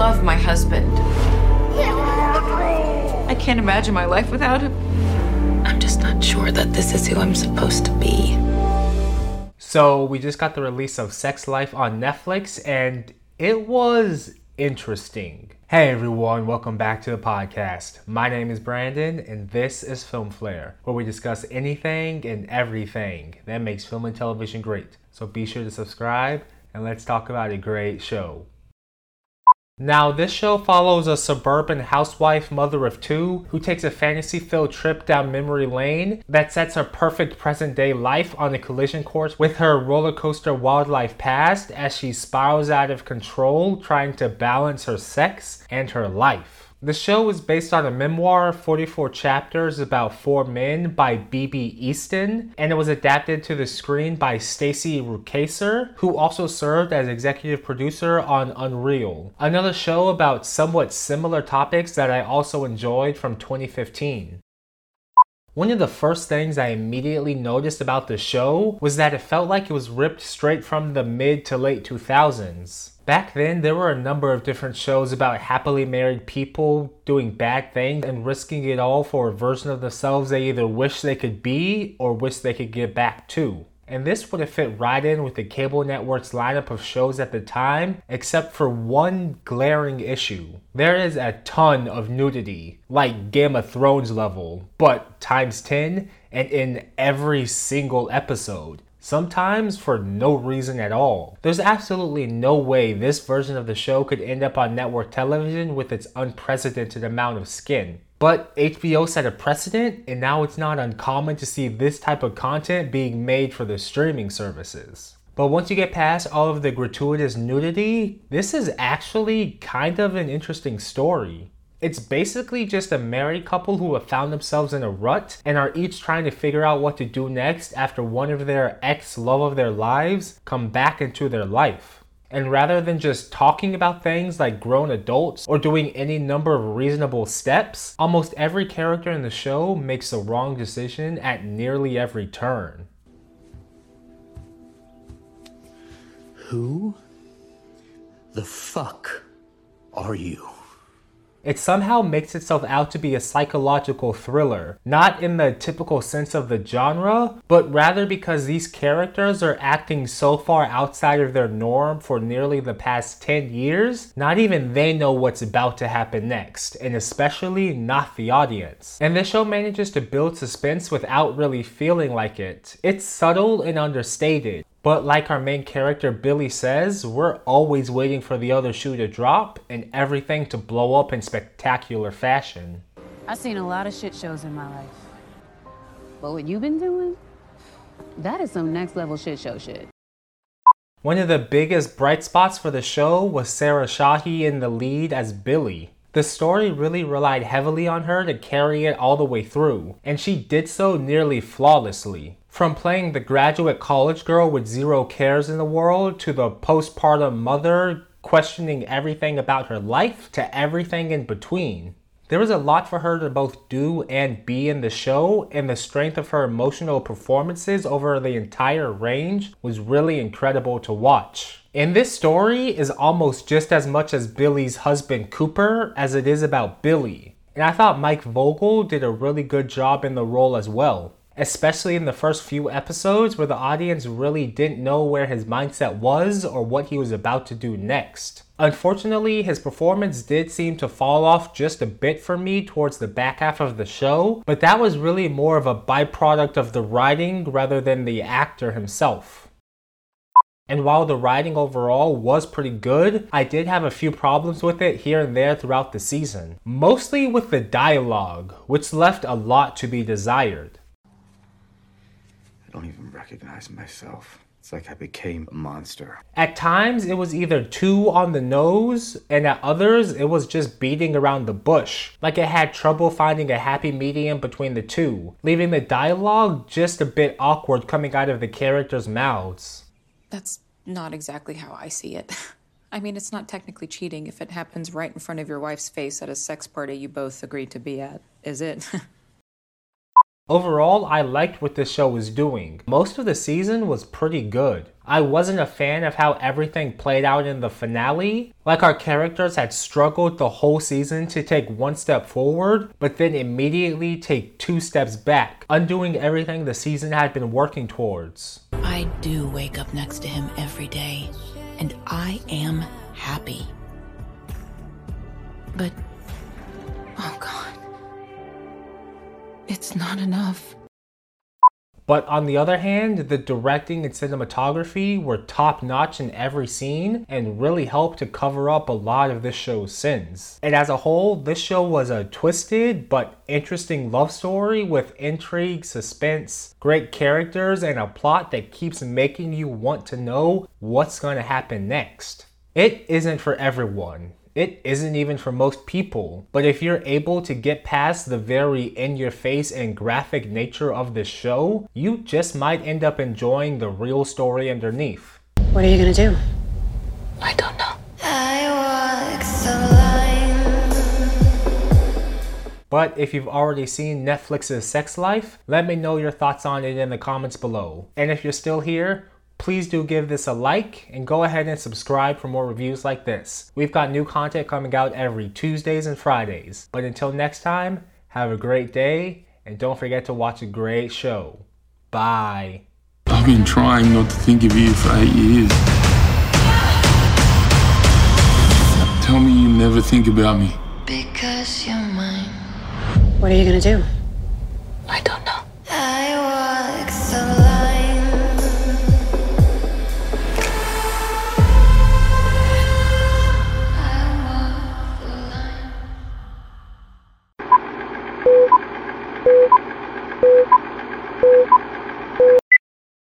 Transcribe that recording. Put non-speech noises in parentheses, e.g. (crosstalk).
love my husband. I can't imagine my life without him. I'm just not sure that this is who I'm supposed to be. So, we just got the release of Sex Life on Netflix, and it was interesting. Hey everyone, welcome back to the podcast. My name is Brandon, and this is Film Flare, where we discuss anything and everything that makes film and television great. So be sure to subscribe, and let's talk about a great show. Now, this show follows a suburban housewife, mother of two, who takes a fantasy filled trip down memory lane that sets her perfect present day life on a collision course with her roller coaster wildlife past as she spirals out of control trying to balance her sex and her life. The show is based on a memoir, 44 chapters about four men by B.B. Easton, and it was adapted to the screen by Stacy Rukeyser, who also served as executive producer on Unreal, another show about somewhat similar topics that I also enjoyed from 2015. One of the first things I immediately noticed about the show was that it felt like it was ripped straight from the mid to late 2000s. Back then, there were a number of different shows about happily married people doing bad things and risking it all for a version of themselves they either wish they could be or wish they could get back to. And this would have fit right in with the cable network's lineup of shows at the time, except for one glaring issue. There is a ton of nudity, like Game of Thrones level, but times 10 and in every single episode sometimes for no reason at all. There's absolutely no way this version of the show could end up on network television with its unprecedented amount of skin. But HBO set a precedent, and now it's not uncommon to see this type of content being made for the streaming services. But once you get past all of the gratuitous nudity, this is actually kind of an interesting story. It's basically just a married couple who have found themselves in a rut and are each trying to figure out what to do next after one of their ex love of their lives come back into their life. And rather than just talking about things like grown adults or doing any number of reasonable steps, almost every character in the show makes the wrong decision at nearly every turn. Who the fuck are you? It somehow makes itself out to be a psychological thriller, not in the typical sense of the genre, but rather because these characters are acting so far outside of their norm for nearly the past 10 years, not even they know what's about to happen next, and especially not the audience. And the show manages to build suspense without really feeling like it. It's subtle and understated, but like our main character Billy says, we're always waiting for the other shoe to drop and everything to blow up in spectacular fashion. I've seen a lot of shit shows in my life. But what you've been doing, that is some next level shit show shit. One of the biggest bright spots for the show was Sarah Shahi in the lead as Billy. The story really relied heavily on her to carry it all the way through, and she did so nearly flawlessly. From playing the graduate college girl with zero cares in the world to the postpartum mother questioning everything about her life to everything in between. There was a lot for her to both do and be in the show, and the strength of her emotional performances over the entire range was really incredible to watch. And this story is almost just as much as Billy's husband Cooper as it is about Billy. And I thought Mike Vogel did a really good job in the role as well especially in the first few episodes where the audience really didn't know where his mindset was or what he was about to do next. Unfortunately, his performance did seem to fall off just a bit for me towards the back half of the show, but that was really more of a byproduct of the writing rather than the actor himself. And while the writing overall was pretty good, I did have a few problems with it here and there throughout the season. Mostly with the dialogue, which left a lot to be desired. I don't even recognize myself. It's like I became a monster. At times, it was either too on the nose, and at others, it was just beating around the bush. Like it had trouble finding a happy medium between the two, leaving the dialogue just a bit awkward coming out of the characters' mouths. That's not exactly how I see it. (laughs) I mean, it's not technically cheating if it happens right in front of your wife's face at a sex party you both agreed to be at, is it? (laughs) Overall, I liked what this show was doing. Most of the season was pretty good. I wasn't a fan of how everything played out in the finale. Like our characters had struggled the whole season to take one step forward, but then immediately take two steps back, undoing everything the season had been working towards. I do wake up next to him every day, and I am happy. But, it's not enough. But on the other hand, the directing and cinematography were top notch in every scene and really helped to cover up a lot of this show's sins. And as a whole, this show was a twisted but interesting love story with intrigue, suspense, great characters, and a plot that keeps making you want to know what's going to happen next. It isn't for everyone, it isn't even for most people. But if you're able to get past the very in your face and graphic nature of the show, you just might end up enjoying the real story underneath. What are you gonna do? I don't know. But if you've already seen Netflix's Sex Life, let me know your thoughts on it in the comments below. And if you're still here, please do give this a like and go ahead and subscribe for more reviews like this. We've got new content coming out every Tuesdays and Fridays. But until next time, have a great day and don't forget to watch a great show. Bye. I've been trying not to think of you for eight years. Tell me you never think about me. Because you're mine. What are you gonna do? I don't know.